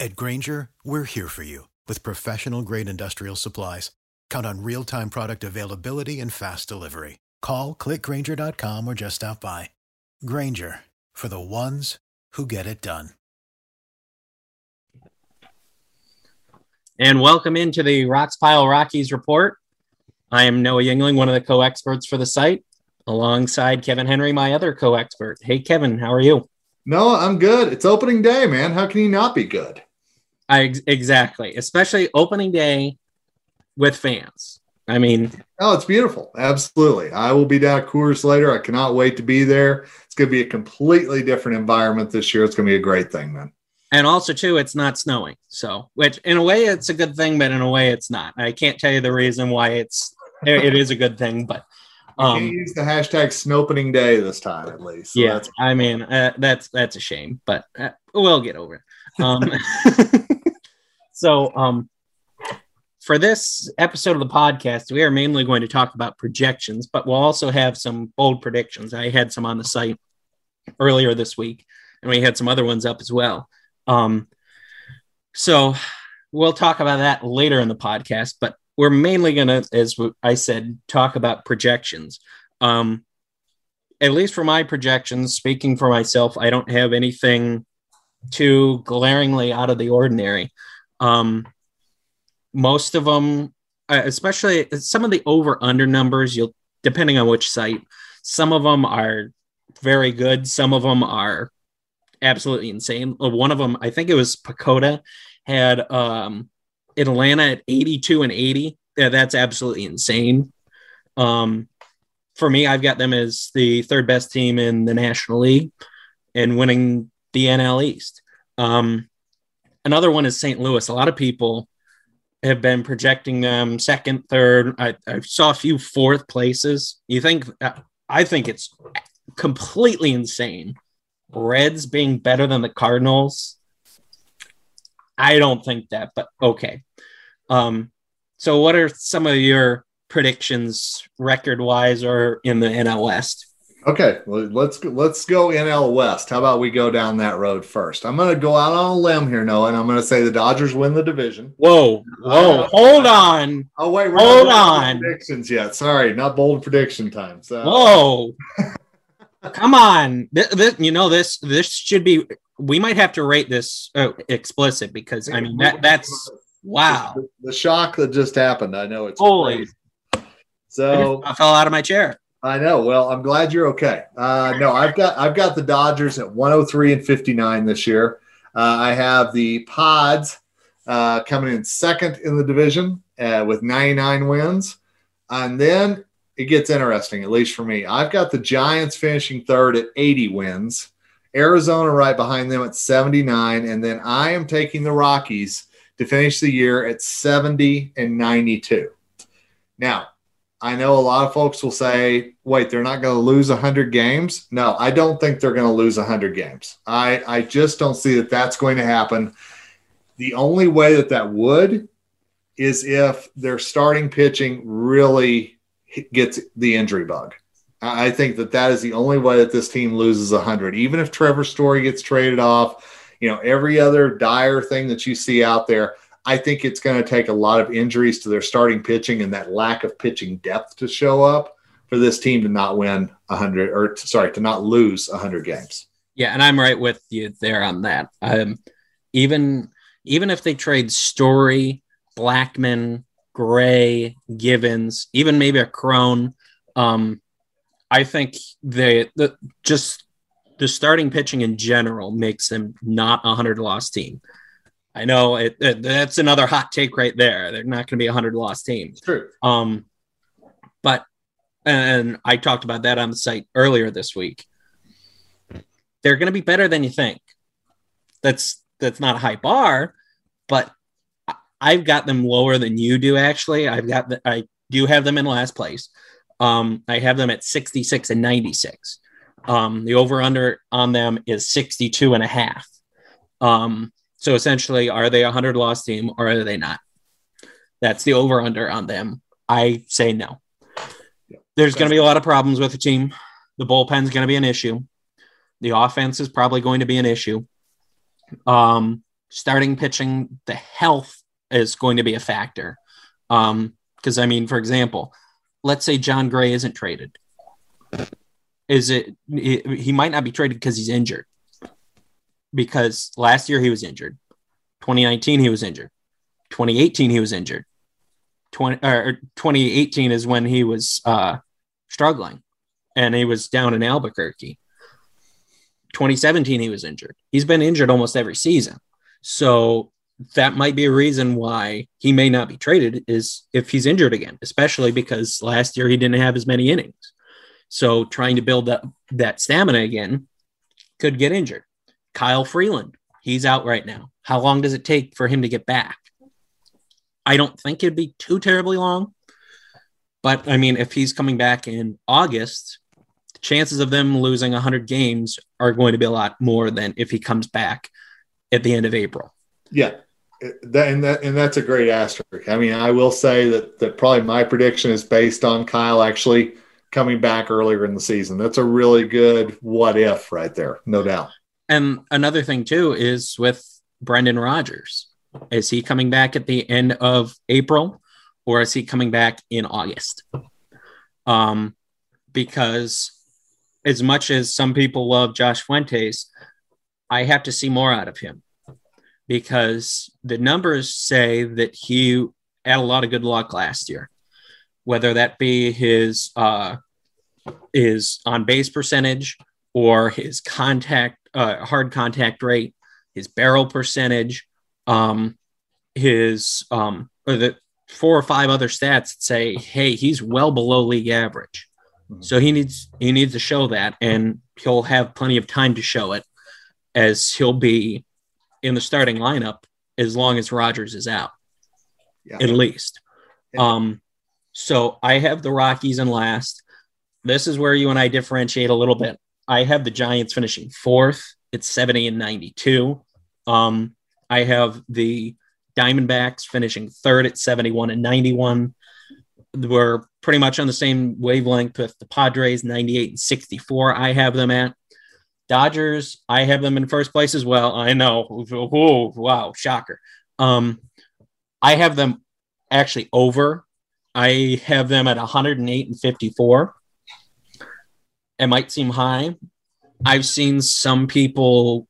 At Grainger, we're here for you with professional grade industrial supplies. Count on real time product availability and fast delivery. Call clickgrainger.com or just stop by. Grainger for the ones who get it done. And welcome into the Rox Pile Rockies report. I am Noah Yingling, one of the co experts for the site, alongside Kevin Henry, my other co expert. Hey, Kevin, how are you? Noah, I'm good. It's opening day, man. How can you not be good? I exactly, especially opening day with fans. I mean, oh, it's beautiful. Absolutely. I will be down at Coors later. I cannot wait to be there. It's going to be a completely different environment this year. It's going to be a great thing, man. And also, too, it's not snowing. So, which in a way, it's a good thing, but in a way, it's not. I can't tell you the reason why it's it is a good thing, but um, use the hashtag Snopening Day this time, at least. So yeah, I mean, uh, that's that's a shame, but uh, we'll get over it. Um, so, um, for this episode of the podcast, we are mainly going to talk about projections, but we'll also have some bold predictions. I had some on the site earlier this week, and we had some other ones up as well. Um, so we'll talk about that later in the podcast, but we're mainly going to, as I said, talk about projections. Um, at least for my projections, speaking for myself, I don't have anything too glaringly out of the ordinary. Um, most of them, uh, especially some of the over under numbers, you'll depending on which site, some of them are very good, some of them are absolutely insane. Uh, one of them, I think it was PECOTA, had um, Atlanta at 82 and 80. Yeah, that's absolutely insane. Um, for me, I've got them as the third best team in the National League and winning the NL East. Um, another one is St. Louis. A lot of people have been projecting them second, third. I, I saw a few fourth places. You think, I think it's completely insane Reds being better than the Cardinals. I don't think that, but okay. Um, so what are some of your predictions record wise or in the NL West? Okay, well, let's go, let's go NL West. How about we go down that road first? I'm going to go out on a limb here, Noah, and I'm going to say the Dodgers win the division. Whoa, whoa, uh, hold on. Oh wait, hold on. Predictions yet? Sorry, not bold prediction time. So. Whoa. Come on, this, this, you know this. This should be. We might have to rate this uh, explicit because I mean that that's wow. The, the, shock that just happened. I know it's holy. Crazy. So I fell out of my chair. I know. Well, I'm glad you're okay. Uh, no, I've got I've got the Dodgers at 103 and 59 this year. Uh, I have the Pods uh, coming in second in the division uh, with 99 wins, and then it gets interesting, at least for me. I've got the Giants finishing third at 80 wins, Arizona right behind them at 79, and then I am taking the Rockies to finish the year at 70 and 92. Now, I know a lot of folks will say, wait, they're not going to lose 100 games. No, I don't think they're going to lose 100 games. I, I just don't see that that's going to happen. The only way that that would is if their starting pitching really gets the injury bug. I think that that is the only way that this team loses 100. Even if Trevor Story gets traded off, you know, every other dire thing that you see out there, I think it's going to take a lot of injuries to their starting pitching and that lack of pitching depth to show up for this team to not win 100 or sorry, to not lose 100 games. Yeah, and I'm right with you there on that. Um, even even if they trade Story, Blackmon, Gray, Givens, even maybe a Cron, um, I think they the just the starting pitching in general makes them not a hundred loss team. I know it, it, that's another hot take right there. They're not going to be a hundred loss team. True. Um, but and I talked about that on the site earlier this week. They're going to be better than you think. That's that's not a high bar, but I've got them lower than you do. Actually, I've got the, I do have them in last place. Um, I have them at 66 and 96. Um, the over under on them is 62 and a half. Um, so essentially, are they a 100 loss team or are they not? That's the over under on them. I say no. There's going to be a lot of problems with the team. The bullpen's going to be an issue. The offense is probably going to be an issue. Um, starting pitching, the health is going to be a factor. Um, because I mean, for example, let's say Jon Gray isn't traded. Is it he might not be traded because he's injured? Because last year he was injured. 2019 he was injured. 2018 he was injured. 20 or 2018 is when he was uh, struggling and he was down in Albuquerque. 2017 he was injured. He's been injured almost every season. So that might be a reason why he may not be traded is if he's injured again, especially because last year he didn't have as many innings. So trying to build that that stamina again could get injured. Kyle Freeland, he's out right now. How long does it take for him to get back? I don't think it'd be too terribly long. But I mean, if he's coming back in August, the chances of them losing 100 games are going to be a lot more than if he comes back at the end of April. Yeah. That, and that and that's a great asterisk. I mean, I will say that that probably my prediction is based on Kyle actually coming back earlier in the season. That's a really good what if right there, no doubt. And another thing too is with Brendan Rodgers. Is he coming back at the end of April or is he coming back in August? Um, because as much as some people love Josh Fuentes, I have to see more out of him because the numbers say that he had a lot of good luck last year, whether that be his uh, his on base percentage or his contact uh, hard contact rate, his barrel percentage, um, his um, or the four or five other stats that say, hey, he's well below league average. Mm-hmm. So he needs he needs to show that, and he'll have plenty of time to show it, as he'll be in the starting lineup as long as Rodgers is out, yeah. at least. Yeah. Um, so I have the Rockies in last. This is where you and I differentiate a little bit. I have the Giants finishing fourth. It's 70 and 92. Um, I have the Diamondbacks finishing third at 71 and 91. We're pretty much on the same wavelength with the Padres, 98 and 64. I have them at. Dodgers, I have them in first place as well. I know. Oh, wow, shocker. Um, I have them actually over. I have them at 108 and 54. It might seem high. I've seen some people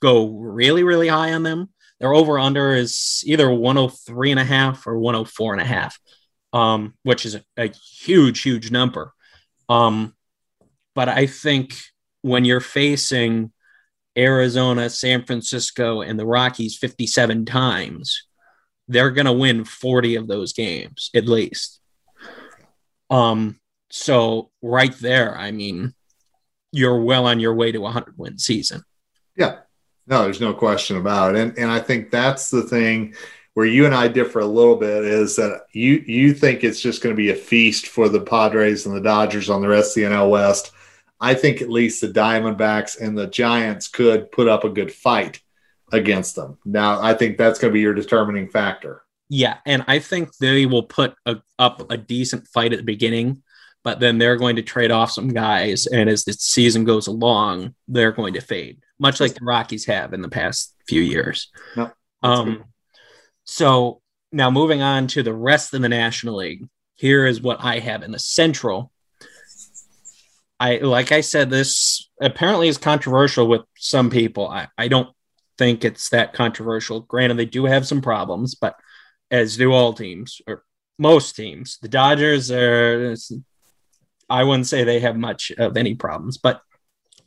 go really, really high on them. Their over under is either 103 and a half or 104 and a half, um, which is a, a huge, huge number. Um, but I think when you're facing Arizona, San Francisco, and the Rockies 57 times, they're going to win 40 of those games at least. Um, so right there, I mean, you're well on your way to a 100 win season. Yeah. No, there's no question about it. And and I think that's the thing where you and I differ a little bit is that you you think it's just going to be a feast for the Padres and the Dodgers on the rest of the NL West. I think at least the Diamondbacks and the Giants could put up a good fight against them. Now, I think that's going to be your determining factor. Yeah, and I think they will put a, up a decent fight at the beginning, but then they're going to trade off some guys, and as the season goes along, they're going to fade, much like the Rockies have in the past few years. No, um, So now moving on to the rest of the National League. Here is what I have in the Central. I like I said, this apparently is controversial with some people. I, I don't think it's that controversial. Granted, they do have some problems, but as do all teams or most teams. The Dodgers are I wouldn't say they have much of any problems, but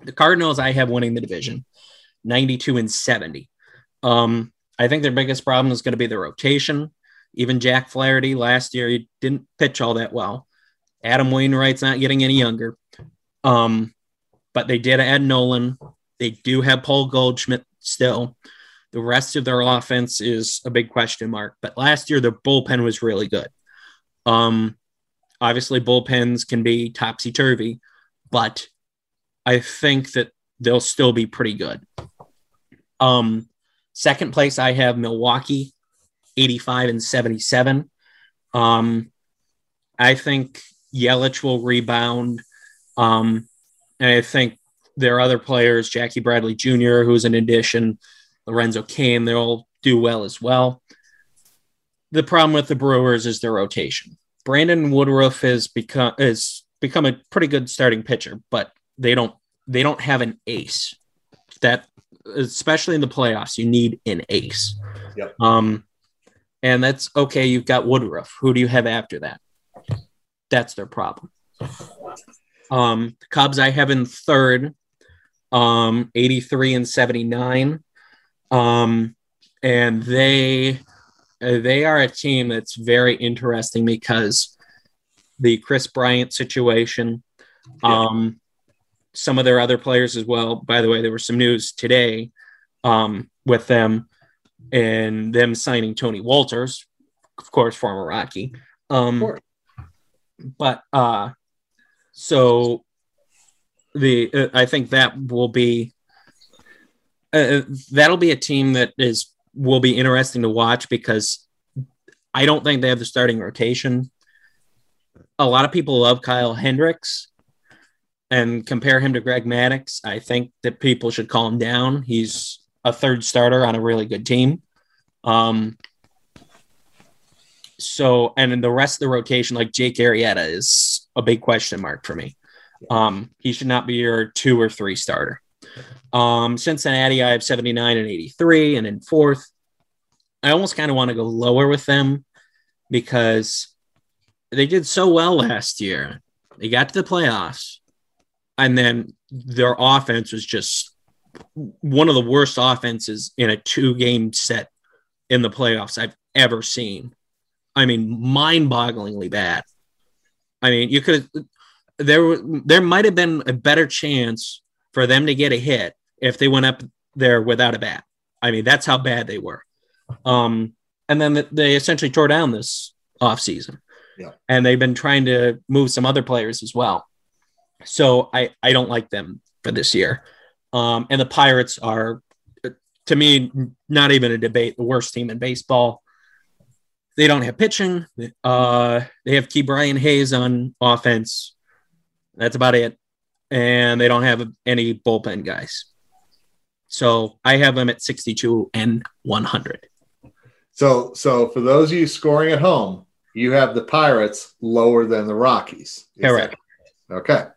the Cardinals I have winning the division 92 and 70. Um, I think their biggest problem is going to be the rotation. Even Jack Flaherty last year, he didn't pitch all that well. Adam Wainwright's not getting any younger. Um, but they did add Nolan. They do have Paul Goldschmidt still. The rest of their offense is a big question mark. But last year, their bullpen was really good. Um, obviously, bullpens can be topsy turvy, but I think that they'll still be pretty good. Um, second place, I have Milwaukee, 85 and 77. Um, I think Yelich will rebound. Um, and I think there are other players, Jackie Bradley Jr., who's an addition, Lorenzo Cain, they'll do well as well. The problem with the Brewers is their rotation. Brandon Woodruff has become has become a pretty good starting pitcher, but they don't they don't have an ace. That especially in the playoffs, you need an ace. Yep. Um, and that's okay. You've got Woodruff. Who do you have after that? That's their problem. Um, Cubs I have in third, um, 83 and 79. Um, and they they are a team that's very interesting because the Kris Bryant situation, um, some of their other players as well. By the way, there was some news today um, with them and them signing Tony Wolters, of course, former Rocky. Um, but uh, so the uh, I think that will be uh, that'll be a team that is will be interesting to watch because I don't think they have the starting rotation. A lot of people love Kyle Hendricks and compare him to Greg Maddux. I think that people should calm down. He's a third starter on a really good team. Um, so, and in the rest of the rotation, like Jake Arrieta is a big question mark for me. Um, he should not be your two or three starter. Um, Cincinnati, I have 79 and 83, and in fourth, I almost kind of want to go lower with them because they did so well last year. They got to the playoffs, and then their offense was just one of the worst offenses in a two game set in the playoffs I've ever seen. I mean, mind bogglingly bad. I mean, you could there there might have been a better chance for them to get a hit if they went up there without a bat. I mean, that's how bad they were. Um, and then they essentially tore down this offseason. Yeah. And they've been trying to move some other players as well. So I, I don't like them for this year. Um, and the Pirates are, to me, not even a debate, the worst team in baseball. They don't have pitching. Uh, they have Ke'Bryan Hayes on offense. That's about it. And they don't have any bullpen guys. So I have them at 62 and 100. So, so for those of you scoring at home, you have the Pirates lower than the Rockies. Correct. that- okay.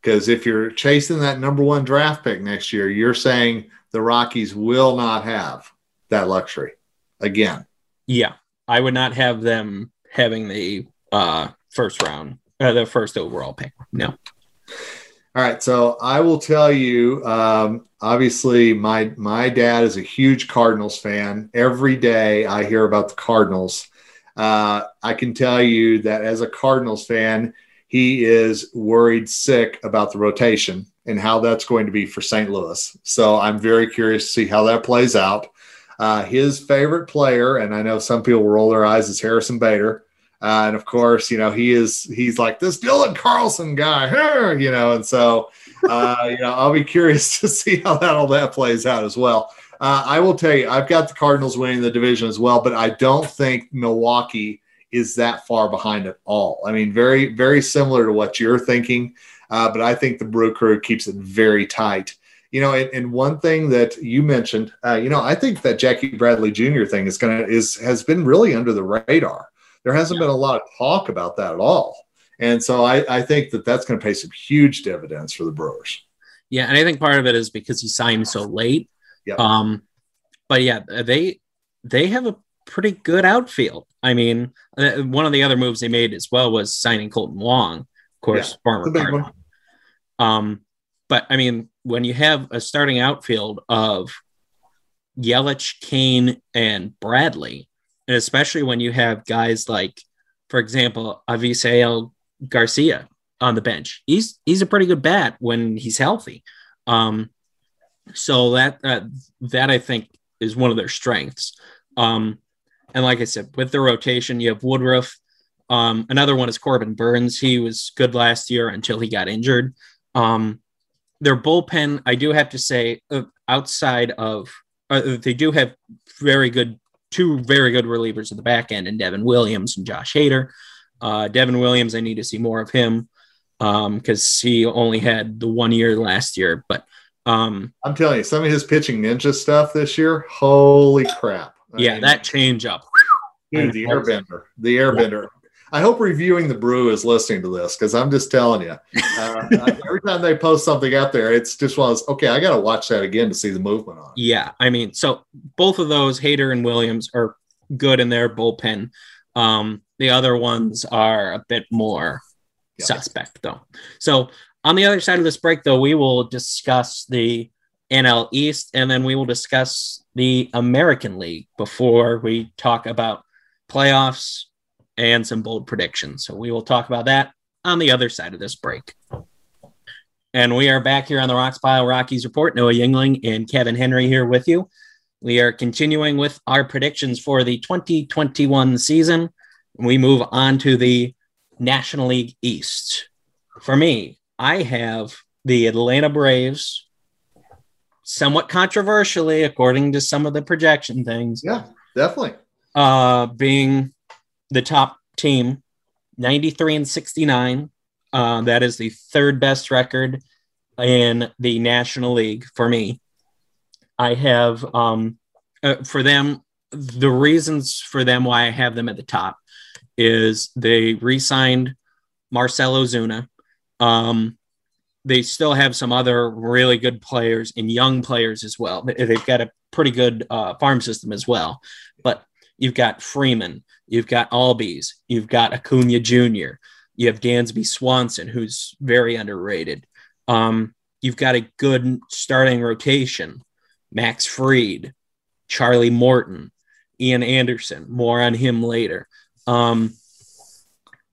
Because if you're chasing that number one draft pick next year, you're saying the Rockies will not have that luxury again. Yeah, I would not have them having the uh, first round, uh, the first overall pick. No. All right, so I will tell you. Um, obviously, my my dad is a huge Cardinals fan. Every day I hear about the Cardinals. Uh, I can tell you that as a Cardinals fan, he is worried sick about the rotation and how that's going to be for St. Louis. So I'm very curious to see how that plays out. Uh, his favorite player, and I know some people roll their eyes, is Harrison Bader. Uh, and of course, you know, he is, he's like this Dylan Carlson guy, huh, you know, and so, uh, you know, I'll be curious to see how that all that plays out as well. Uh, I will tell you, I've got the Cardinals winning the division as well, but I don't think Milwaukee is that far behind at all. I mean, very, very similar to what you're thinking, uh, but I think the Brew Crew keeps it very tight. You know, and, and one thing that you mentioned, uh, you know, I think that Jackie Bradley Jr. thing is going to is has been really under the radar. There hasn't yeah. been a lot of talk about that at all, and so I, I think that that's going to pay some huge dividends for the Brewers. Yeah, and I think part of it is because he signed so late. Yeah. Um, but yeah, they they have a pretty good outfield. I mean, uh, one of the other moves they made as well was signing Kolten Wong, of course, yeah, Cardinal. Um, but I mean, when you have a starting outfield of Yelich, Cain, and Bradley, and especially when you have guys like, for example, Avisail Garcia on the bench, he's he's a pretty good bat when he's healthy. Um, so that uh, that I think is one of their strengths. Um, and like I said, with the rotation, you have Woodruff. Um, another one is Corbin Burnes. He was good last year until he got injured. Um, their bullpen, I do have to say, uh, outside of uh, they do have very good two very good relievers at the back end, and Devin Williams and Josh Hader. Uh, Devin Williams, I need to see more of him because um, he only had the one year last year. But um, I'm telling you, some of his pitching ninja stuff this year, holy crap! I yeah, mean, that change up. Dude, the airbender, the airbender. I hope reviewing the brew is listening to this because I'm just telling you, uh, every time they post something out there, it's just one of those, okay, I got to watch that again to see the movement on it. Yeah. I mean, so both of those, Hader and Williams, are good in their bullpen. Um, the other ones are a bit more suspect, though. So on the other side of this break, though, we will discuss the NL East and then we will discuss the American League before we talk about playoffs and some bold predictions. So we will talk about that on the other side of this break. And we are back here on the Rox Pile Rockies Report. Noah Yingling and Kevin Henry here with you. We are continuing with our predictions for the 2021 season. We move on to the National League East. For me, I have the Atlanta Braves, somewhat controversially, according to some of the projection things. Yeah, definitely. Uh, being the top team, 93 and 69. Uh, that is the third best record in the National League for me. I have um, uh, for them the reasons for them why I have them at the top is they re-signed Marcell Ozuna. Um, they still have some other really good players and young players as well. They've got a pretty good uh, farm system as well. But you've got Freeman, You've got Albies. You've got Acuna Jr. You have Dansby Swanson, who's very underrated. Um, you've got a good starting rotation. Max Fried, Charlie Morton, Ian Anderson. More on him later. Um,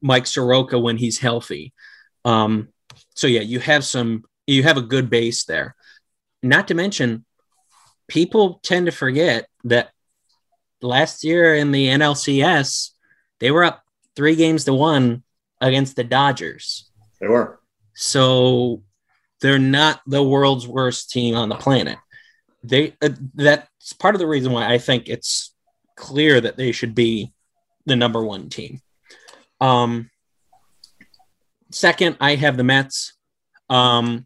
Mike Soroka when he's healthy. Um, so yeah, you have some. You have a good base there. Not to mention, people tend to forget that last year in the NLCS, they were up three games to one against the Dodgers. They were. So they're not the world's worst team on the planet. They uh, that's part of the reason why I think it's clear that they should be the number one team. Um, second, I have the Mets. Um,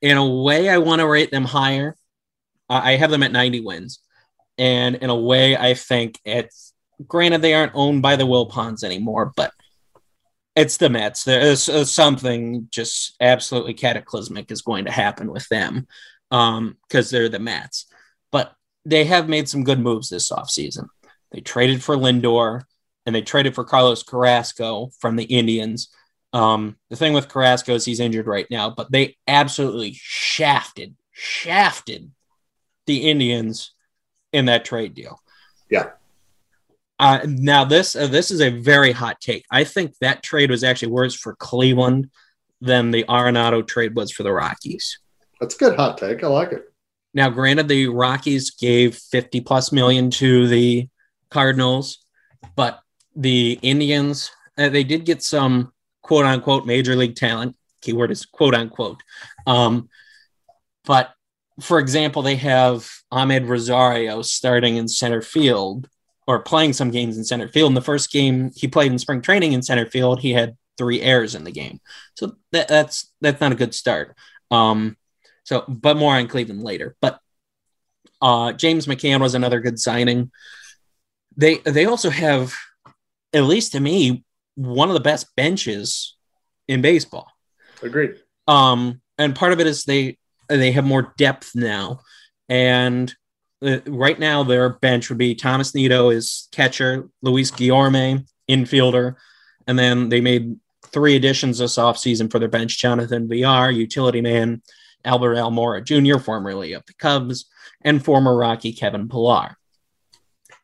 in a way, I want to rate them higher. I have them at 90 wins. And in a way, I think it's granted they aren't owned by the Wilpons anymore, but it's the Mets. There's uh, something just absolutely cataclysmic is going to happen with them because um, they're the Mets. But they have made some good moves this offseason. They traded for Lindor and they traded for Carlos Carrasco from the Indians. Um, the thing with Carrasco is he's injured right now, but they absolutely shafted, shafted the Indians in that trade deal. Yeah. Uh, now this uh, this is a very hot take. I think that trade was actually worse for Cleveland than the Arenado trade was for the Rockies. That's a good hot take. I like it. Now, granted, the Rockies gave 50 plus million to the Cardinals, but the Indians, uh, they did get some quote unquote major league talent. Keyword is quote unquote. Um, but for example, they have Amed Rosario starting in center field or playing some games in center field. In the first game he played in spring training in center field, he had three errors in the game. So that, that's that's not a good start. Um, So, but more on Cleveland later. But uh, James McCann was another good signing. They they also have, at least to me, one of the best benches in baseball. Agreed. Um, and part of it is they they have more depth now, and uh, right now their bench would be Tomas Nido is catcher, Luis Guillorme infielder, and then they made three additions this offseason for their bench: Jonathan Villar, utility man, Albert Almora Jr., formerly of the Cubs, and former Rocky Kevin Pillar.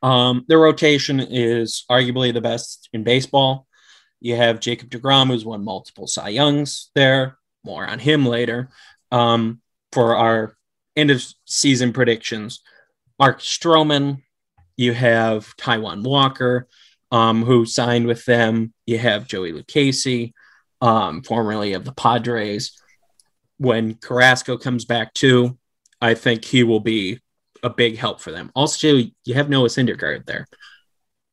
Um, their rotation is arguably the best in baseball. You have Jacob DeGrom, who's won multiple Cy Youngs there. More on him later. Um, for our end of season predictions, Mark Stroman, you have Taijuan Walker, um, who signed with them. You have Joey Lucchesi, um, formerly of the Padres. When Carrasco comes back too, I think he will be a big help for them. Also, you have Noah Syndergaard there.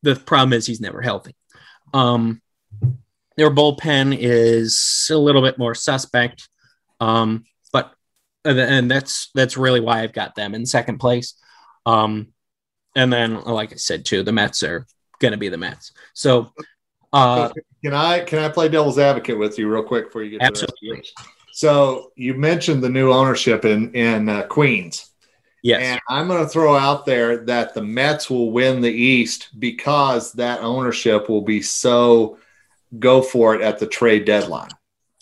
The problem is he's never healthy. Um, their bullpen is a little bit more suspect, um, but and that's that's really why I've got them in second place. Um, and then, like I said too, the Mets are going to be the Mets. So, uh, can I can I play devil's advocate with you real quick before you get absolutely. So you mentioned the new ownership in in uh, Queens. Yes. And I'm going to throw out there that the Mets will win the East because that ownership will be so go for it at the trade deadline.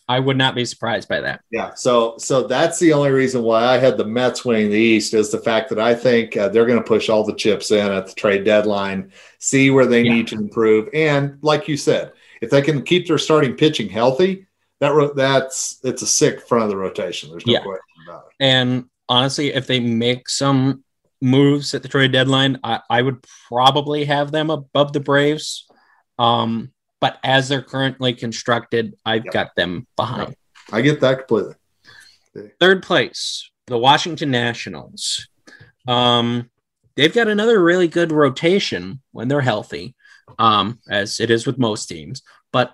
I would not be surprised by that. Yeah, so so that's the only reason why I had the Mets winning the East is the fact that I think uh, they're going to push all the chips in at the trade deadline, see where they yeah. need to improve, and like you said, if they can keep their starting pitching healthy, that ro- that's it's a sick front of the rotation. There's no yeah. question about it. And honestly, if they make some moves at the trade deadline, I, I would probably have them above the Braves. Um, but as they're currently constructed, I've yep. got them behind. I get that completely. Third place, the Washington Nationals. Um, they've got another really good rotation when they're healthy, um, as it is with most teams. But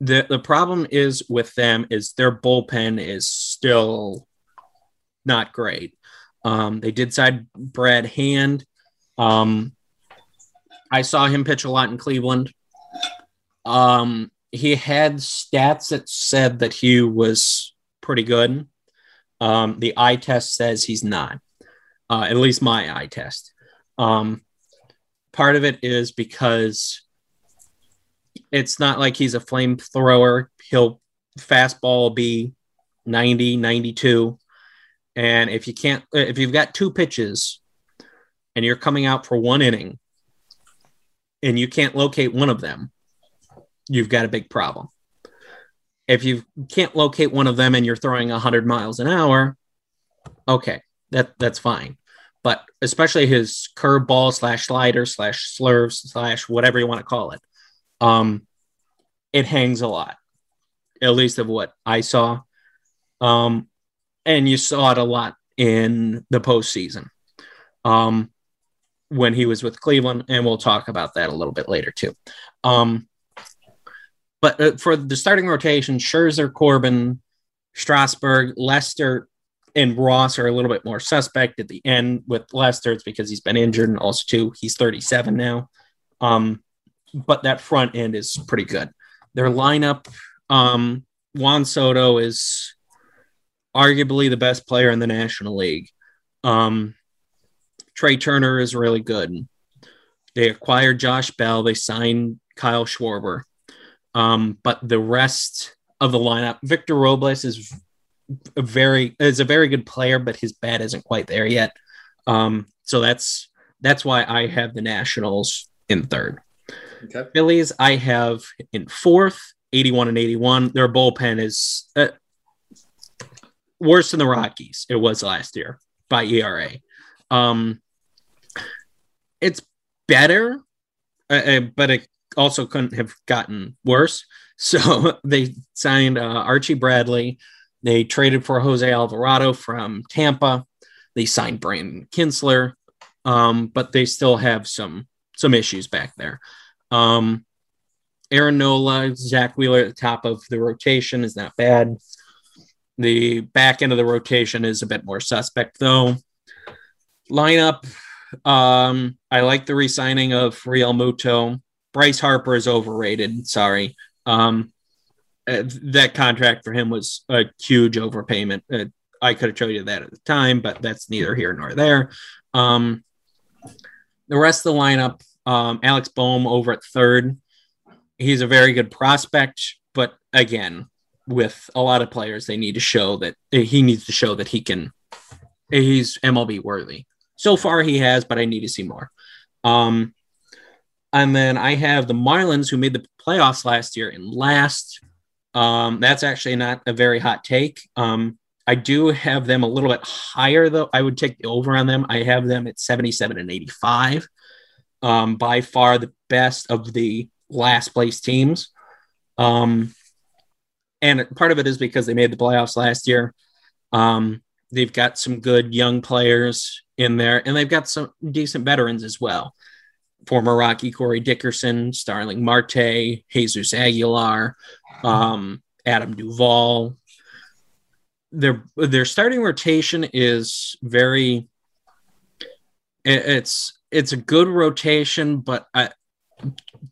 the the problem is with them is their bullpen is still not great. Um, they did side Brad Hand. Um, I saw him pitch a lot in Cleveland. Um, he had stats that said that he was pretty good. Um, the eye test says he's not, uh, at least my eye test. Um, part of it is because it's not like he's a flamethrower. He'll fastball be 90, 92. And if you can't, if you've got two pitches and you're coming out for one inning and you can't locate one of them, you've got a big problem. If you can't locate one of them and you're throwing 100 miles an hour, okay, that that's fine. But especially his curveball slash slider slash slurve slash whatever you want to call it, um, it hangs a lot, at least of what I saw. Um, and you saw it a lot in the postseason um, when he was with Cleveland, and we'll talk about that a little bit later too. Um, but uh, for the starting rotation, Scherzer, Corbin, Strasburg, Lester, and Ross are a little bit more suspect at the end. With Lester, it's because he's been injured, and also too he's 37 now. Um, but that front end is pretty good. Their lineup, um, Juan Soto is arguably the best player in the National League. Um, Trea Turner is really good. They acquired Josh Bell. They signed Kyle Schwarber. Um, but the rest of the lineup, Victor Robles is a very is a very good player, but his bat isn't quite there yet. Um, so that's that's why I have the Nationals in third. Okay. Phillies, I have in fourth, 81 and 81. Their bullpen is uh, worse than the Rockies. It was last year by ERA. Um, it's better, uh, uh but it also couldn't have gotten worse. So they signed uh, Archie Bradley. They traded for Jose Alvarado from Tampa. They signed Brandon Kintzler, um, but they still have some some issues back there. Um, Aaron Nola, Zack Wheeler at the top of the rotation is not bad. The back end of the rotation is a bit more suspect, though. Lineup, um, I like the re-signing of Realmuto. Bryce Harper is overrated. Sorry. Um, uh, that contract for him was a huge overpayment. Uh, I could have told you that at the time, but that's neither here nor there. Um, the rest of the lineup, um, Alec Bohm over at third. He's a very good prospect, but again, with a lot of players, they need to show that he needs to show that he can. He's MLB worthy. So far, he has, but I need to see more. Um, and then I have the Marlins, who made the playoffs last year and last. Um, that's actually not a very hot take. Um, I do have them a little bit higher, though. I would take the over on them. I have them at 77 and 85. Um, by far the best of the last place teams. Um, and part of it is because they made the playoffs last year. Um, they've got some good young players in there, and they've got some decent veterans as well. Former Rocky Corey Dickerson, Starling Marte, Jesus Aguilar, um, Adam Duvall. Their their starting rotation is very. It's it's a good rotation, but I,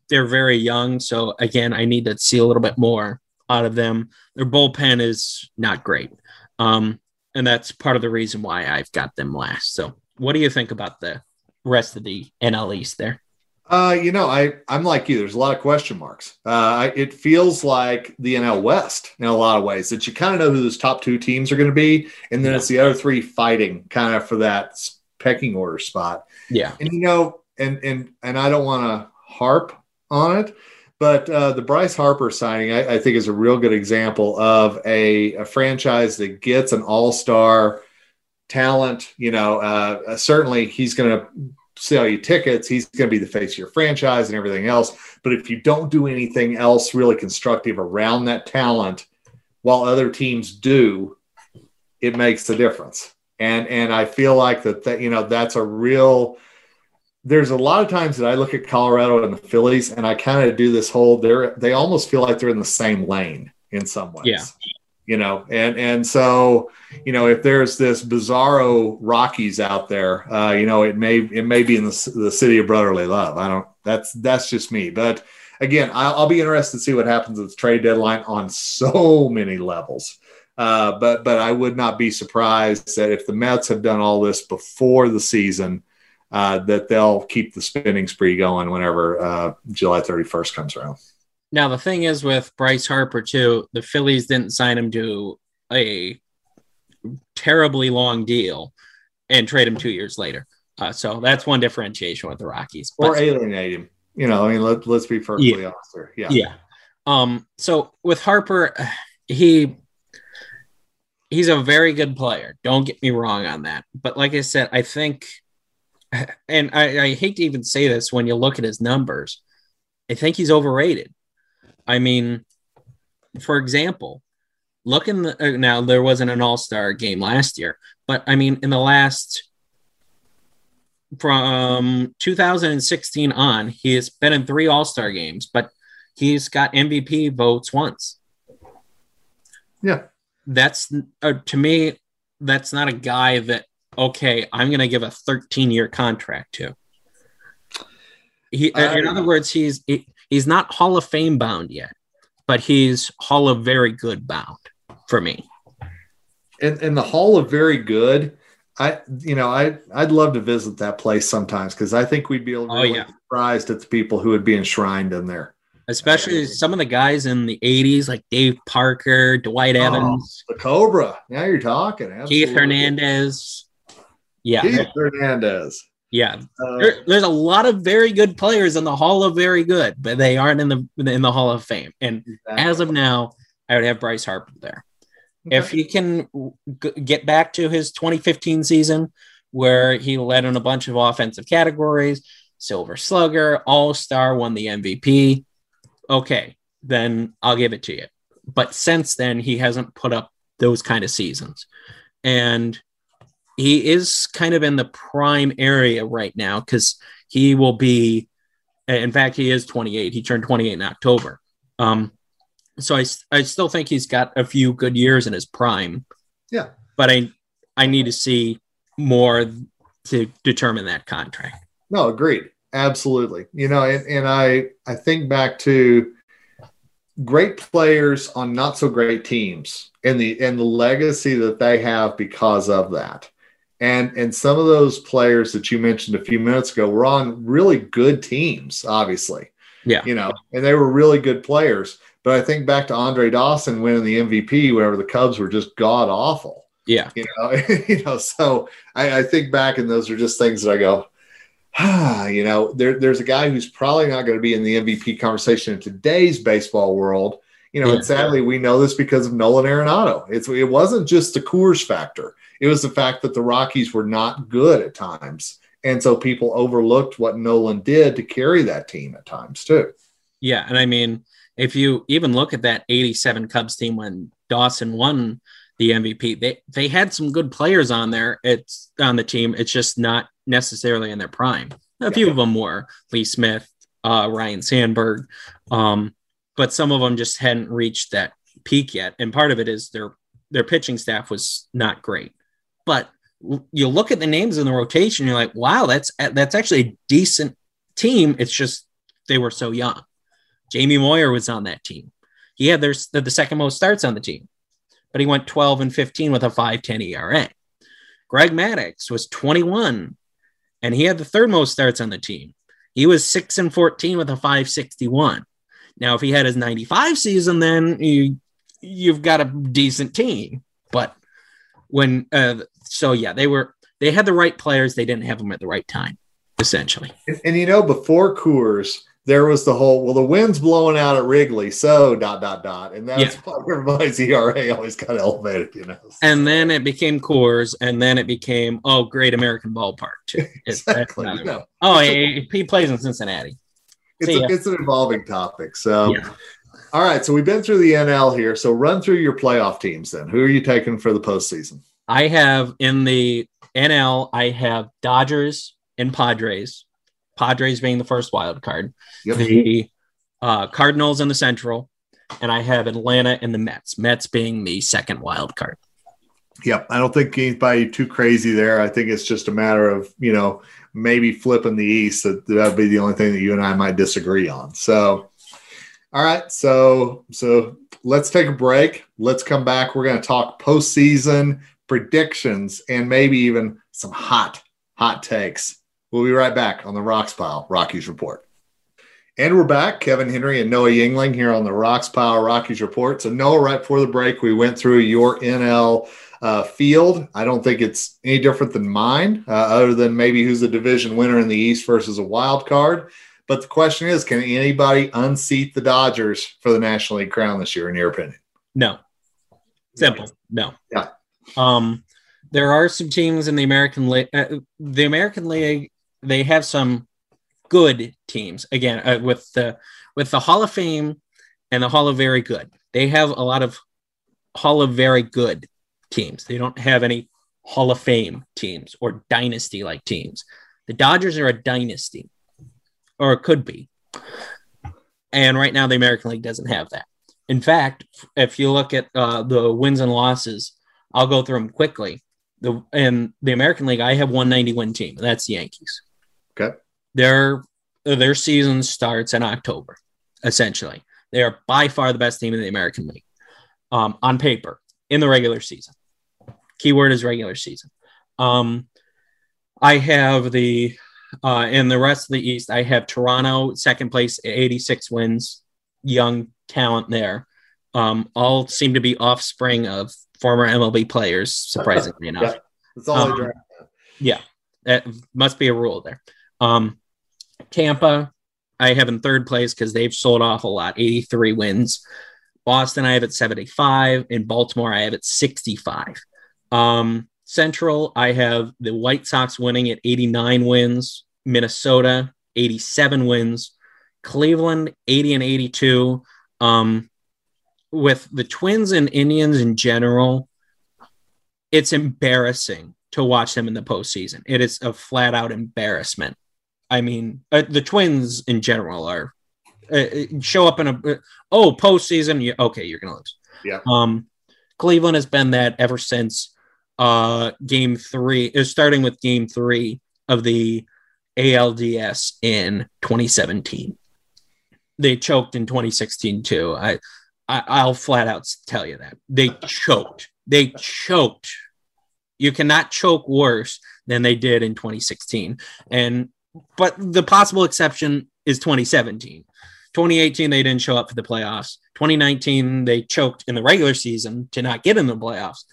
they're very young. So again, I need to see a little bit more out of them. Their bullpen is not great. Um, and that's part of the reason why I've got them last. So what do you think about the rest of the NL East there? Uh, you know, I I'm like you. There's a lot of question marks. Uh, it feels like the NL West in a lot of ways that you kind of know who those top two teams are going to be, and then yeah. it's the other three fighting kind of for that pecking order spot. Yeah, and you know, and and and I don't want to harp on it, but uh, the Bryce Harper signing, I, I, think, is a real good example of a, a franchise that gets an all star talent. You know, uh, uh certainly he's going to sell you tickets. He's going to be the face of your franchise and everything else. But if you don't do anything else really constructive around that talent, while other teams do, it makes the difference. And and I feel like that that you know that's a real there's a lot of times that I look at Colorado and the Phillies, and I kind of do this whole they're they almost feel like they're in the same lane in some ways. Yeah. You know, and and so you know if there's this bizarro Rockies out there, uh, you know it may it may be in the, the city of brotherly love. I don't. That's that's just me. But again, I'll, I'll be interested to see what happens with trade deadline on so many levels. Uh, but but I would not be surprised that if the Mets have done all this before the season, uh, that they'll keep the spinning spree going whenever uh, July 31st comes around. Now the thing is with Bryce Harper too, the Phillies didn't sign him to a terribly long deal and trade him two years later. Uh, so that's one differentiation with the Rockies. But, or alienate him. You know, I mean, let, let's be perfectly yeah, honest here. Yeah. Yeah. Um, so with Harper, he he's a very good player. Don't get me wrong on that. But like I said, I think and I, I hate to even say this when you look at his numbers, I think he's overrated. I mean, for example, look in the uh, now there wasn't an all-star game last year, but I mean in the last from 2016 on, he has been in three all-star games, but he's got MVP votes once. Yeah. That's uh, to me that's not a guy that okay, I'm going to give a 13 year contract to. He, uh, in other words, he's he, he's not Hall of Fame bound yet, but he's Hall of Very Good bound for me. And, in the Hall of Very Good, I you know I I'd love to visit that place sometimes because I think we'd be oh, really oh, yeah. surprised at the people who would be enshrined in there. Especially some of the guys in the 80s, like Dave Parker, Dwight oh, Evans, the Cobra. Now you're talking. Absolutely. Keith Hernandez. Yeah. Keith Hernandez. Yeah. Uh, there, there's a lot of very good players in the Hall of Very Good, but they aren't in the in the Hall of Fame. And exactly. as of now, I would have Bryce Harper there. Okay. If he can g- get back to his 2015 season where he led in a bunch of offensive categories, Silver Slugger, All Star, won the MVP, okay, then I'll give it to you. But since then, he hasn't put up those kind of seasons. And he is kind of in the prime area right now because he will be in fact he is 28 he turned 28 in october um, So I, I still think he's got a few good years in his prime. Yeah. But I I need to see more to determine that contract. No, agreed. Absolutely. You know, and, and I I think back to great players on not so great teams and the and the legacy that they have because of that. And and some of those players that you mentioned a few minutes ago were on really good teams, obviously. Yeah. You know, and they were really good players. But I think back to Andre Dawson winning the MVP whenever the Cubs were just god awful. Yeah. You know, you know, so I, I think back and those are just things that I go, ah, you know, there, there's a guy who's probably not going to be in the MVP conversation in today's baseball world. You know, Yeah. and sadly, we know this because of Nolan Arenado. It's it wasn't just the Coors factor; it was the fact that the Rockies were not good at times, and so people overlooked what Nolan did to carry that team at times too. Yeah, and I mean, if you even look at that 87 Cubs team when Dawson won the MVP, they they had some good players on there. It's on the team. It's just not necessarily in their prime. A few of them were Lee Smith, uh, Ryne Sandberg, um, but some of them just hadn't reached that peak yet. And part of it is their their pitching staff was not great. But you look at the names in the rotation, you're like, wow, that's that's actually a decent team. It's just they were so young. Jamie Moyer was on that team. He had their, the second most starts on the team, but he went 12 and 15 with a 5.10 ERA. Greg Maddux was 21, and he had the third most starts on the team. He was 6 and 14 with a 561. Now, if he had his 95 season, then you, you've got a decent team. But when, uh, so yeah, they were, they had the right players. They didn't have them at the right time, essentially. And, and you know, before Coors, there was the whole well, the wind's blowing out at Wrigley, so dot dot dot, and that's Yeah. why everybody's ERA always got elevated, you know. and then it became Coors, and then it became oh, Great American Ballpark too. Exactly, another you one. know, Oh, he, he plays in Cincinnati. It's, a, it's an evolving topic. So, Yeah. all right, so we've been through the NL here. So, run through your playoff teams. Then, who are you taking for the postseason? I have in the NL, I have Dodgers and Padres. Padres being the first wild card. Yep. The uh, Cardinals in the Central, and I have Atlanta and the Mets. Mets being the second wild card. Yep, I don't think anybody too crazy there. I think it's just a matter of you know maybe flipping the East. That that'd be the only thing that you and I might disagree on. So, all right, so so let's take a break. Let's come back. We're going to talk postseason predictions and maybe even some hot hot takes. We'll be right back on the Rox Pile Rockies Report. And we're back, Kevin Henry and Noah Yingling here on the Rox Pile Rockies Report. So, Noah, right before the break, we went through your NL uh, field. I don't think it's any different than mine, uh, other than maybe who's the division winner in the East versus a wild card. But the question is, can anybody unseat the Dodgers for the National League crown this year, in your opinion? No. Simple. No. Yeah. Um, there are some teams in the American League. Uh, the American League, they have some good teams. Again, uh, with the with the Hall of Fame and the Hall of Very Good, they have a lot of Hall of Very Good teams. They don't have any Hall of Fame teams or dynasty like teams. The Dodgers are a dynasty, or it could be. And right now, the American League doesn't have that. In fact, if you look at uh, the wins and losses, I'll go through them quickly. The in the American League, I have 190 win team. and That's the Yankees. Okay. Their their season starts in October. Essentially, they are by far the best team in the American League um, on paper in the regular season. Keyword is regular season. Um, I have the uh, in the rest of the East. I have Toronto second place, 86 wins, young talent there. Um, all seem to be offspring of former MLB players, surprisingly enough. Yeah. That's all Um. Yeah, that must be a rule there. Um, Tampa, I have in third place because they've sold off a lot, 83 wins. Boston, I have at 75. In Baltimore, I have at 65. Um, Central, I have the White Sox winning at 89 wins. Minnesota, 87 wins. Cleveland, 80 and 82. Um, with the Twins and Indians in general, it's embarrassing to watch them in the postseason. It is a flat out embarrassment. I mean, uh, the Twins in general are uh, show up in a uh, oh postseason. You, okay, you're gonna lose. Yeah. Um, Cleveland has been that ever since uh game three, is starting with game three of the ALDS in 2017. They choked in 2016 too. I, I I'll flat out tell you that they choked. They choked. You cannot choke worse than they did in 2016. And but the possible exception is 2017. 2018 they didn't show up for the playoffs. 2019 they choked in the regular season to not get in the playoffs.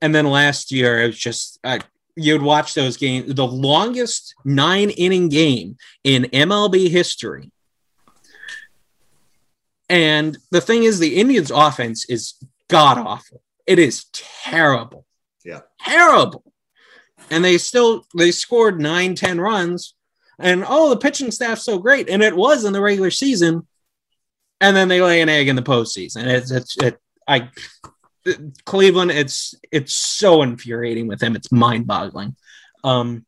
And then last year it was just uh, you'd watch those games, the longest nine inning game in MLB history. And the thing is, the Indians' offense is god awful. It is terrible. Yeah. Terrible. And they still they scored nine, ten runs. And oh, the pitching staff's so great. And it was in the regular season. And then they lay an egg in the postseason. It's it's it I Cleveland, it's it's so infuriating with them. It's mind-boggling. Um,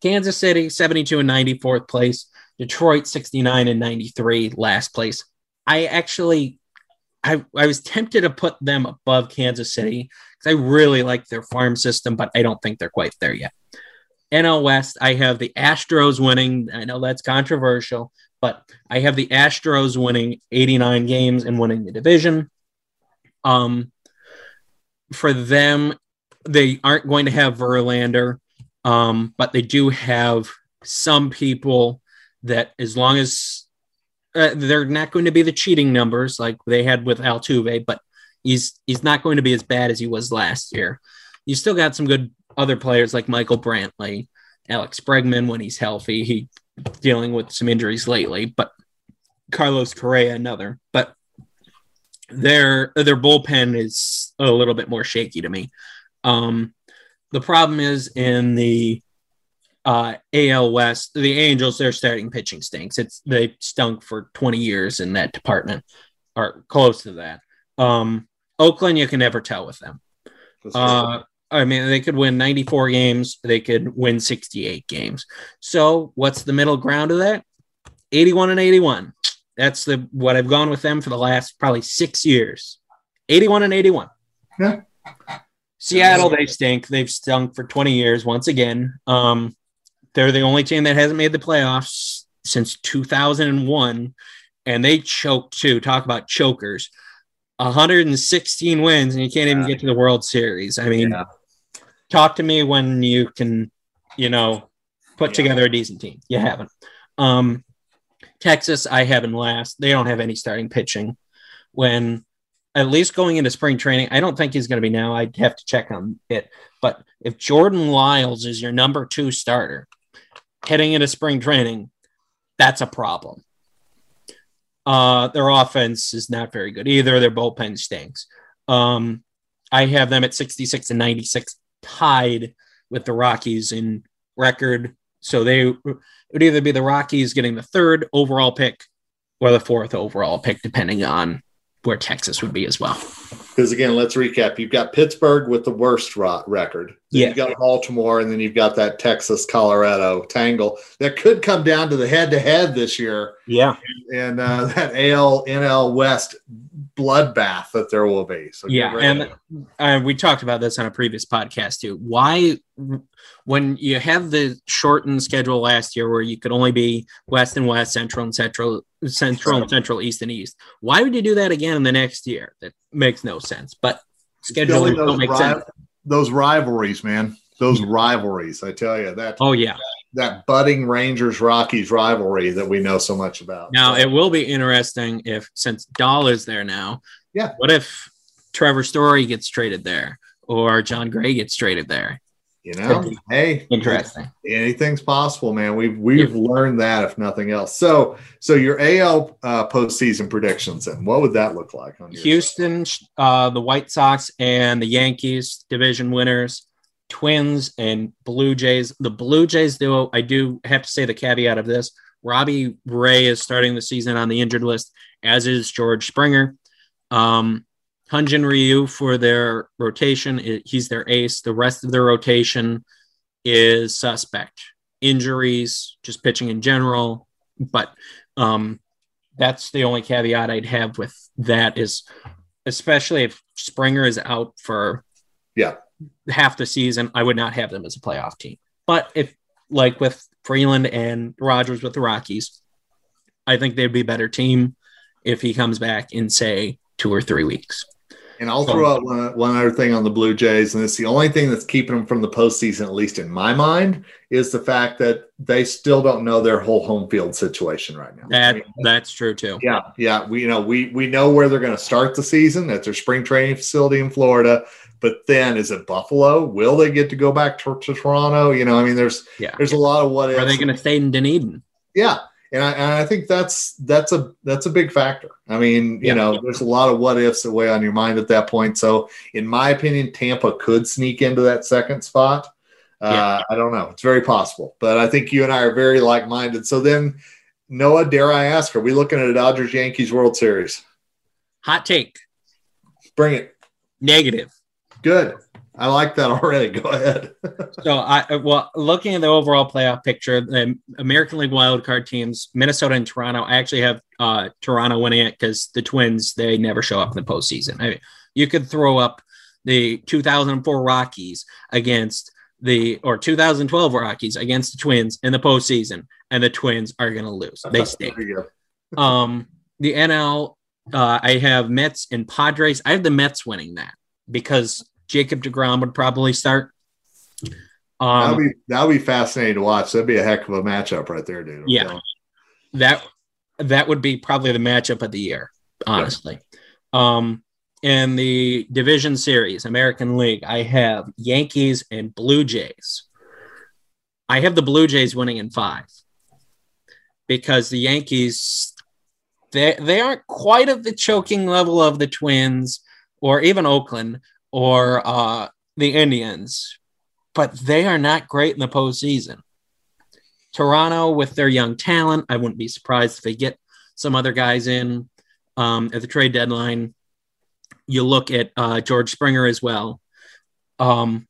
Kansas City, 72 and 94th place. Detroit, 69 and 93, last place. I actually I, I was tempted to put them above Kansas City because I really like their farm system, but I don't think they're quite there yet. NL West, I have the Astros winning. I know that's controversial, but I have the Astros winning 89 games and winning the division. Um, for them, they aren't going to have Verlander, um, but they do have some people that, as long as uh, they're not going to be the cheating numbers like they had with Altuve, but he's he's not going to be as bad as he was last year. You still got some good other players like Michael Brantley, Alex Bregman when he's healthy. He dealing with some injuries lately, but Carlos Correa another. But their their bullpen is a little bit more shaky to me. Um, the problem is in the uh, AL West, the Angels, their starting pitching stinks. It's they stunk for 20 years in that department, or close to that. Um, Oakland, you can never tell with them. Uh, I mean, they could win 94 games, they could win 68 games. So, what's the middle ground of that? 81 and 81. That's the what I've gone with them for the last probably six years. 81 and 81. Yeah. Seattle, they stink. They've stunk for 20 years once again. Um, they're the only team that hasn't made the playoffs since 2001, and they choked too. Talk about chokers. 116 wins, and you can't even get to the World Series. I mean, Yeah. Talk to me when you can, you know, put Yeah. together a decent team. You haven't. Um, Texas, I haven't last. They don't have any starting pitching. When at least going into spring training, I don't think he's going to be now. I'd have to check on it. But if Jordan Lyles is your number two starter heading into spring training, that's a problem. Uh, their offense is not very good either. Their bullpen stinks. Um, I have them at 66 and 96, tied with the Rockies in record. So they it would either be the Rockies getting the third overall pick or the fourth overall pick, depending on where Texas would be as well. Because again, let's recap. You've got Pittsburgh with the worst ro- record. Then Yeah. You've got Baltimore, and then you've got that Texas Colorado tangle that could come down to the head to head this year Yeah. and uh, that AL NL West bloodbath that there will be. So Yeah, and uh, we talked about this on a previous podcast too. Why, when you have the shortened schedule last year, where you could only be West and West, Central and Central, Central and Central, East and East, why would you do that again in the next year? That makes no sense. But scheduling don't make ri- sense. those rivalries, man. Those rivalries, I tell you that Oh yeah. that budding Rangers Rockies rivalry that we know so much about. Now it will be interesting if since Dahl is there now. Yeah. What if Trevor Story gets traded there or Jon Gray gets traded there? you know, hey, Interesting. anything's possible, man. We've we've learned that if nothing else. So so your AL uh, postseason predictions, and what would that look like on? Houston, uh, the White Sox, and the Yankees division winners, Twins and Blue Jays. The Blue Jays, though, I do have to say the caveat of this: Robbie Ray is starting the season on the injured list, as is George Springer. Um, Hyun-jin Ryu for their rotation, he's their ace. The rest of their rotation is suspect. Injuries, just pitching in general, but um, that's the only caveat I'd have with that is especially if Springer is out for Yeah. Half the season, I would not have them as a playoff team. But if like with Freeland and Rodgers with the Rockies, I think they'd be a better team if he comes back in say two or three weeks. And I'll throw out one, one other thing on the Blue Jays, and it's the only thing that's keeping them from the postseason, at least in my mind, is the fact that they still don't know their whole home field situation right now. I mean, that's true too. yeah, yeah, we you know we we know where they're going to start the season at their spring training facility in Florida, but then is it Buffalo? Will they get to go back to, to Toronto? You know, I mean, there's Yeah. there's a lot of what ifs Are they going to stay in Dunedin? Yeah, and I, and I think that's that's a that's a big factor. I mean, you Yeah. know, there's a lot of what ifs that weigh on your mind at that point. So, in my opinion, Tampa could sneak into that second spot. Uh, Yeah. I don't know; it's very possible, but I think you and I are very like minded. So then, Noah, dare I ask, are we looking at a Dodgers Yankees World Series? Hot take. Bring it. Negative. Good. I like that already. Go ahead. So I well, looking at the overall playoff picture, the American League wildcard teams, Minnesota and Toronto. I actually have uh, Toronto winning it because the Twins they never show up in the postseason. I mean, you could throw up the 2004 Rockies against the or 2012 Rockies against the Twins in the postseason, and the Twins are going to lose. They stink. There you go. Um, the NL, uh, I have Mets and Padres. I have the Mets winning that because Jacob deGrom would probably start. That'll Um, be that'll be fascinating to watch. That'd be a heck of a matchup right there, dude. I'm Yeah. telling that that would be probably the matchup of the year, honestly. Um, in the division series, American League, I have Yankees and Blue Jays. I have the Blue Jays winning in five because the Yankees they they aren't quite at the choking level of the Twins or even Oakland or uh, the Indians, but they are not great in the postseason. Toronto with their young talent, I wouldn't be surprised if they get some other guys in um, at the trade deadline. You look at uh, George Springer as well. Um,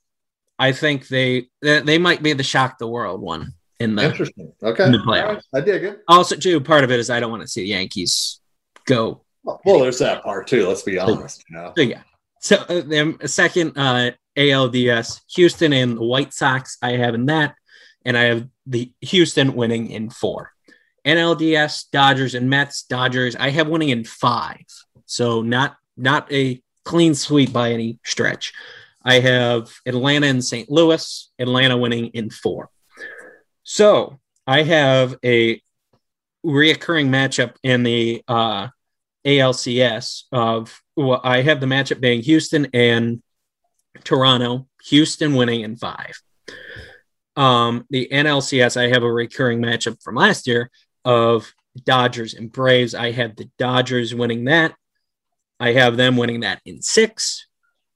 I think they they might be the shock the world one in the Interesting. Okay. in the playoffs. right. I dig it. Also, too, part of it is I don't want to see the Yankees go. Well, there's that part too. Let's be honest. You know? Yeah. So uh, then second uh, ALDS, Houston and the White Sox. I have in that, and I have the Houston winning in four. NLDS, Dodgers and Mets. Dodgers, I have winning in five. So not not a clean sweep by any stretch. I have Atlanta and St. Louis. Atlanta winning in four. So I have a reoccurring matchup in the uh, ALCS of well, I have the matchup being Houston and Toronto. Houston winning in five. Um, the NLCS, I have a recurring matchup from last year of Dodgers and Braves. I have the Dodgers winning that. I have them winning that in six.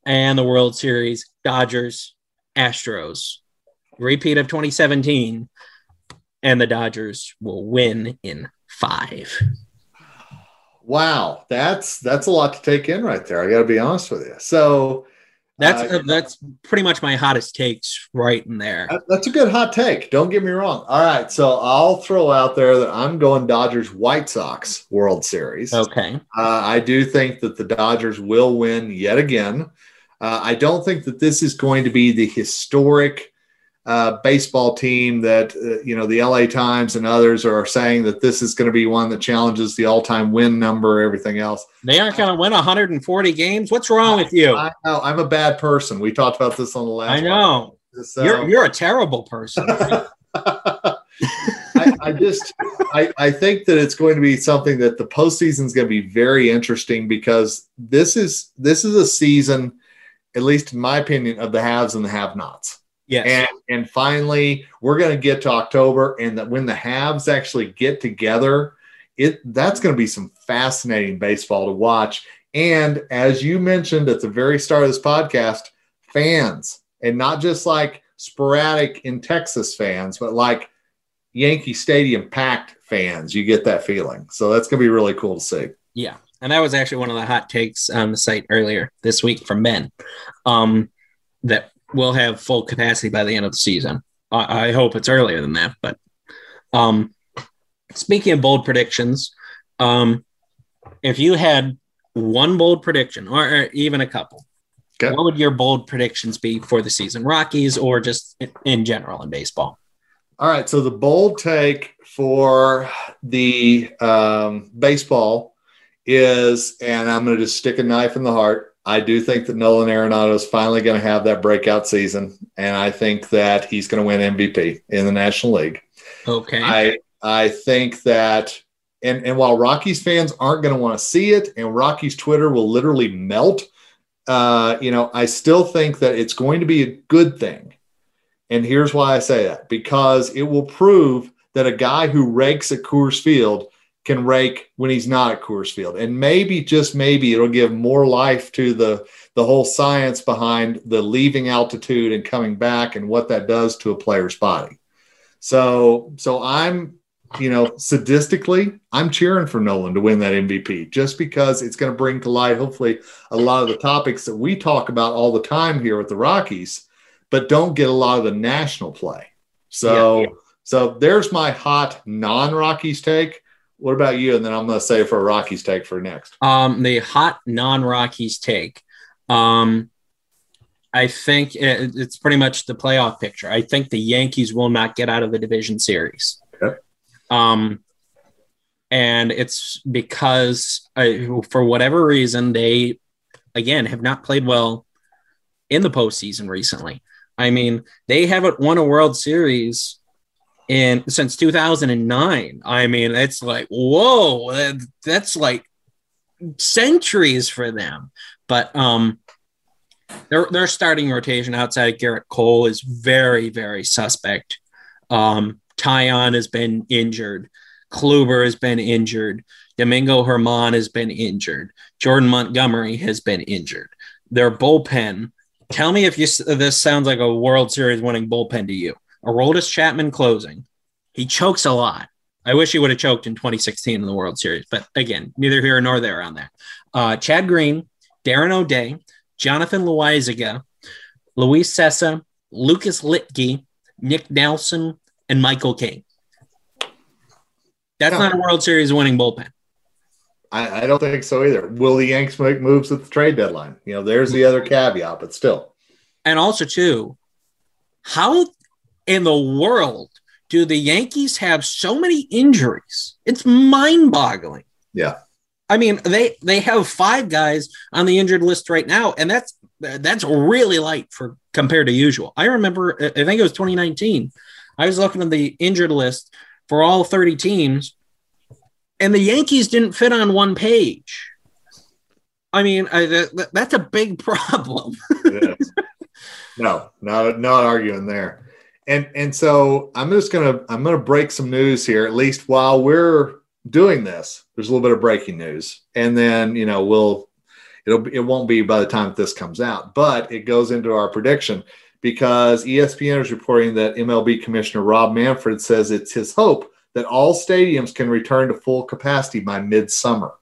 And the World Series, Dodgers, Astros, repeat of 2017. And the Dodgers will win in five. Wow, that's that's a lot to take in right there. I got to be honest with you. So That's Uh, that's pretty much my hottest takes right in there. that's a good hot take. Don't get me wrong. All right, so I'll throw out there that I'm going Dodgers White Sox World Series. Okay. Uh, I do think that the Dodgers will win yet again. Uh, I don't think that this is going to be the historic uh, baseball team that uh, you know the LA Times and others are saying that this is going to be one that challenges the all-time win number, everything else. They aren't going to win 140 games. What's wrong with you? I know I'm a bad person. We talked about this on the last. I know. So, You're you're a terrible person. I, I just I, I think that it's going to be something that the postseason is going to be very interesting because this is this is a season, at least in my opinion, of the haves and the have-nots. Yes. And and finally, we're going to get to October, and that when the halves actually get together, it that's going to be some fascinating baseball to watch. And as you mentioned at the very start of this podcast, fans, and not just like sporadic in Texas fans, but like Yankee Stadium packed fans, you get that feeling. So that's going to be really cool to see. Yeah. And that was actually one of the hot takes on the site earlier this week from Ben. Um, that we'll have full capacity by the end of the season. I, I hope it's earlier than that, but um, speaking of bold predictions, Um, if you had one bold prediction, or, or even a couple, Okay. what would your bold predictions be for the season, Rockies, or just in, in general in baseball? All right. So the bold take for the um, baseball is, and I'm going to just stick a knife in the heart. I do think that Nolan Arenado is finally going to have that breakout season, and I think that he's going to win MVP in the National League. Okay. I I think that, and and while Rockies fans aren't going to want to see it, and Rockies Twitter will literally melt, uh, you know, I still think that it's going to be a good thing. And here's why I say that because it will prove that a guy who rakes at Coors Field can rake when he's not at Coors Field. And maybe, just maybe, it'll give more life to the, the whole science behind the leaving altitude and coming back and what that does to a player's body. So, so I'm, you know, sadistically, I'm cheering for Nolan to win that MVP just because it's going to bring to light, hopefully, a lot of the topics that we talk about all the time here with the Rockies, but don't get a lot of the national play. So, Yeah. so there's my hot non-Rockies take. What about you? And then I'm going to say for a Rockies take for next. Um, the hot non-Rockies take. Um, I think it, it's pretty much the playoff picture. I think the Yankees will not get out of the division series. Okay. Um, and it's because uh, for whatever reason they again have not played well in the postseason recently. I mean, they haven't won a World Series in since 2009. I mean, it's like whoa that's like centuries for them. But um, their their starting rotation outside of Gerrit Cole is very very suspect. Um, Taillon has been injured. Kluber has been injured. Domingo Germán has been injured. Jordan Montgomery has been injured. Their bullpen. Tell me if you this sounds like a World Series winning bullpen to you. Aroldis Chapman closing. He chokes a lot. I wish he would have choked in 2016 in the World Series, but again, neither here nor there on that. Uh, Chad Green, Darren O'Day, Jonathan Loaisiga, Luis Cessa, Lucas Luetge, Nick Nelson, and Michael King. That's not a World Series winning bullpen. I, I don't think so either. Will the Yanks make moves at the trade deadline? You know, there's the other caveat, but still. And also, too, how in the world do the Yankees have so many injuries? It's mind-boggling. Yeah. I mean, they they have five guys on the injured list right now, and that's that's really light for compared to usual. I remember, I think it was 2019. I was looking at the injured list for all 30 teams, and the Yankees didn't fit on one page. I mean, I, that, that's a big problem. No, not not arguing there. And and so I'm just gonna I'm gonna break some news here, at least while we're doing this. There's a little bit of breaking news, and then you know we'll it'll it won't be by the time this comes out, but it goes into our prediction because ESPN is reporting that MLB Commissioner Rob Manfred says it's his hope that all stadiums can return to full capacity by midsummer.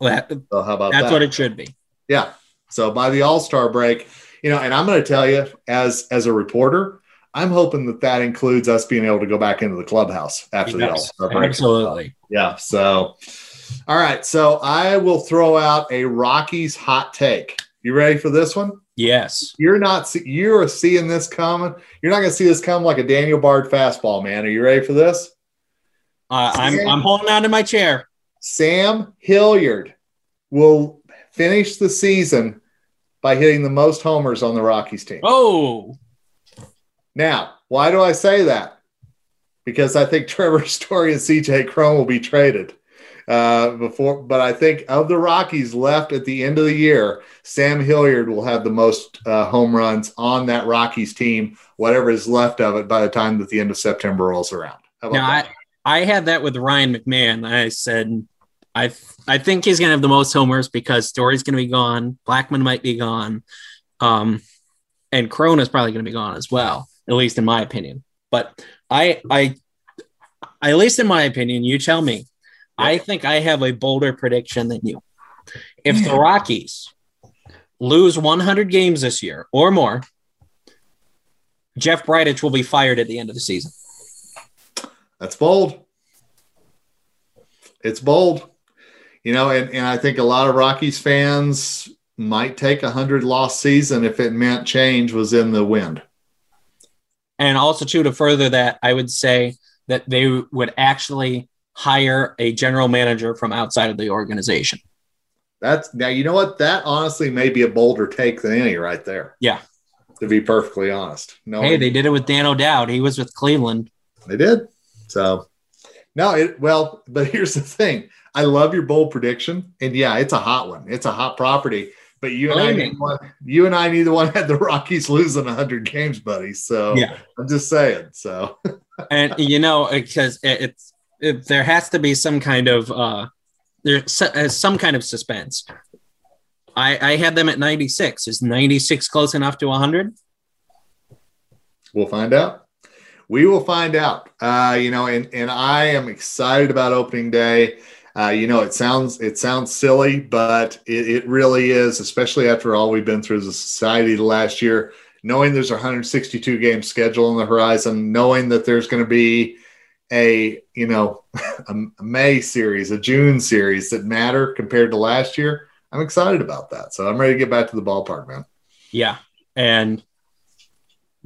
That, So how about that's that? what it should be. Yeah. So by the All Star break, you know, and I'm going to tell you, as as a reporter, I'm hoping that that includes us being able to go back into the clubhouse after the All Yes, Star break. absolutely. Yeah. So, all right. So I will throw out a Rockies hot take. You ready for this one? Yes. You're not. You're seeing this coming. You're not going to see this come like a Daniel Bard fastball, man. Are you ready for this? Uh, I'm I'm holding on to my chair. Sam Hilliard will finish the season by hitting the most homers on the Rockies team. Oh, Now, why do I say that? Because I think Trevor Story and CJ Cron will be traded uh, before, but I think of the Rockies left at the end of the year, Sam Hilliard will have the most uh, home runs on that Rockies team, whatever is left of it by the time that the end of September rolls around. Now I? I had that with Ryan McMahon. I said I I think he's gonna have the most homers because Story's gonna be gone, Blackmon might be gone, um, and is probably gonna be gone as well, at least in my opinion. But I I at least in my opinion, you tell me. I think I have a bolder prediction than you. If the Rockies lose 100 games this year or more, Jeff Bridich will be fired at the end of the season. That's bold. It's bold. You know, and, and I think a lot of Rockies fans might take a hundred loss season if it meant change was in the wind. And also, too, to further that, I would say that they would actually hire a general manager from outside of the organization. That's now, you know what? That honestly may be a bolder take than any right there. Yeah. To be perfectly honest. No, hey, they did it with Dan O'Dowd. He was with Cleveland. They did. So, no, it, well, but here's the thing I love your bold prediction. And yeah, it's a hot one, it's a hot property. But you and I, one, you and I, neither one had the Rockies losing 100 games, buddy. So yeah, I'm just saying. So, and you know, because it's it, there has to be some kind of uh, there's uh, some kind of suspense. I I had them at 96. Is 96 close enough to 100? We'll find out. We will find out. Uh, you know, and and I am excited about opening day. Uh, you know, it sounds it sounds silly, but it, it, really is, especially after all we've been through as a society the last year. Knowing there's a 162 game schedule on the horizon, knowing that there's going to be a you know a, May series, a June series that matter compared to last year, I'm excited about that. So I'm ready to get back to the ballpark, man. Yeah, and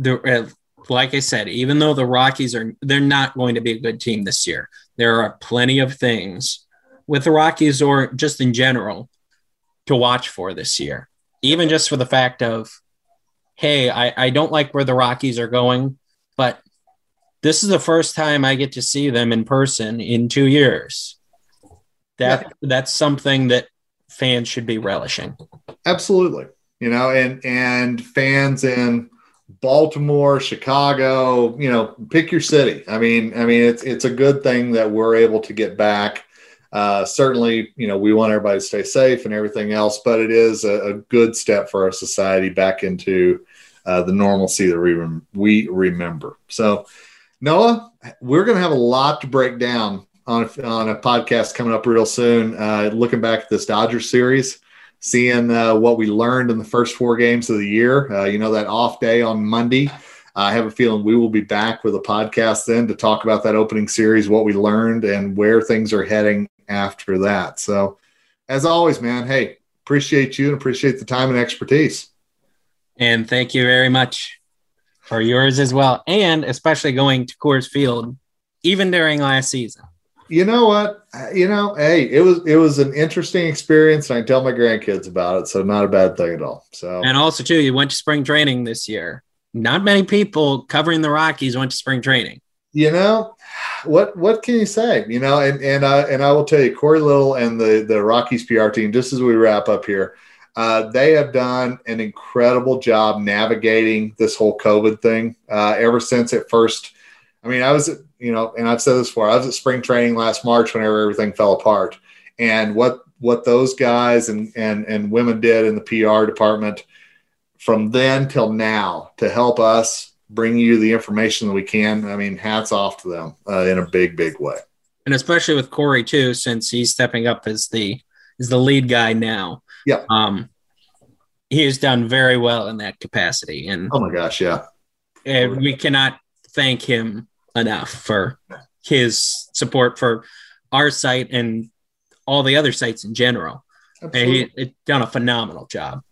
uh, like I said, even though the Rockies are they're not going to be a good team this year, there are plenty of things with the Rockies or just in general to watch for this year. Even just for the fact of, hey, I, I don't like where the Rockies are going, but this is the first time I get to see them in person in two years. That yeah. that's something that fans should be relishing. Absolutely. You know, and and fans in Baltimore, Chicago, you know, pick your city. I mean, I mean, it's it's a good thing that we're able to get back uh, certainly, you know, we want everybody to stay safe and everything else, but it is a, a good step for our society back into uh, the normalcy that we, rem- we remember. So, Noah, we're going to have a lot to break down on a, on a podcast coming up real soon. Uh, looking back at this Dodgers series, seeing uh, what we learned in the first four games of the year. Uh, you know, that off day on Monday. I have a feeling we will be back with a podcast then to talk about that opening series, what we learned, and where things are heading after that. So, as always, man, hey, appreciate you and appreciate the time and expertise. And thank you very much for yours as well, and especially going to Coors Field, even during last season. You know what? You know, hey, it was it was an interesting experience, and I tell my grandkids about it, so not a bad thing at all. So, and also too, you went to spring training this year. Not many people covering the Rockies went to spring training. You know, what what can you say? You know, and and I and I will tell you, Corey Little and the the Rockies PR team. Just as we wrap up here, uh, they have done an incredible job navigating this whole COVID thing uh, ever since it first. I mean, I was, you know, and I've said this before. I was at spring training last March whenever everything fell apart, and what what those guys and and and women did in the PR department from then till now to help us bring you the information that we can. I mean, hats off to them uh, in a big, big way. And especially with Corey too, since he's stepping up as the as the lead guy now. Yeah. Um, he has done very well in that capacity. And oh my gosh, yeah. And we cannot thank him enough for his support for our site and all the other sites in general. Absolutely. And he, done a phenomenal job.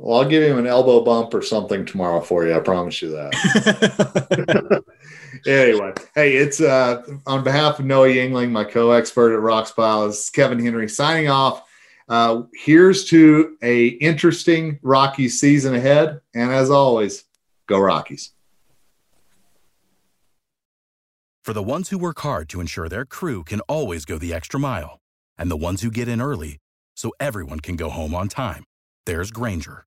Well, I'll give him an elbow bump or something tomorrow for you. I promise you that. anyway, hey, it's uh, on behalf of Noah Yingling, my co-expert at Rox Pile, is Kevin Henry signing off. Uh, here's to a interesting Rocky season ahead, and as always, go Rockies. For the ones who work hard to ensure their crew can always go the extra mile, and the ones who get in early so everyone can go home on time, there's Grainger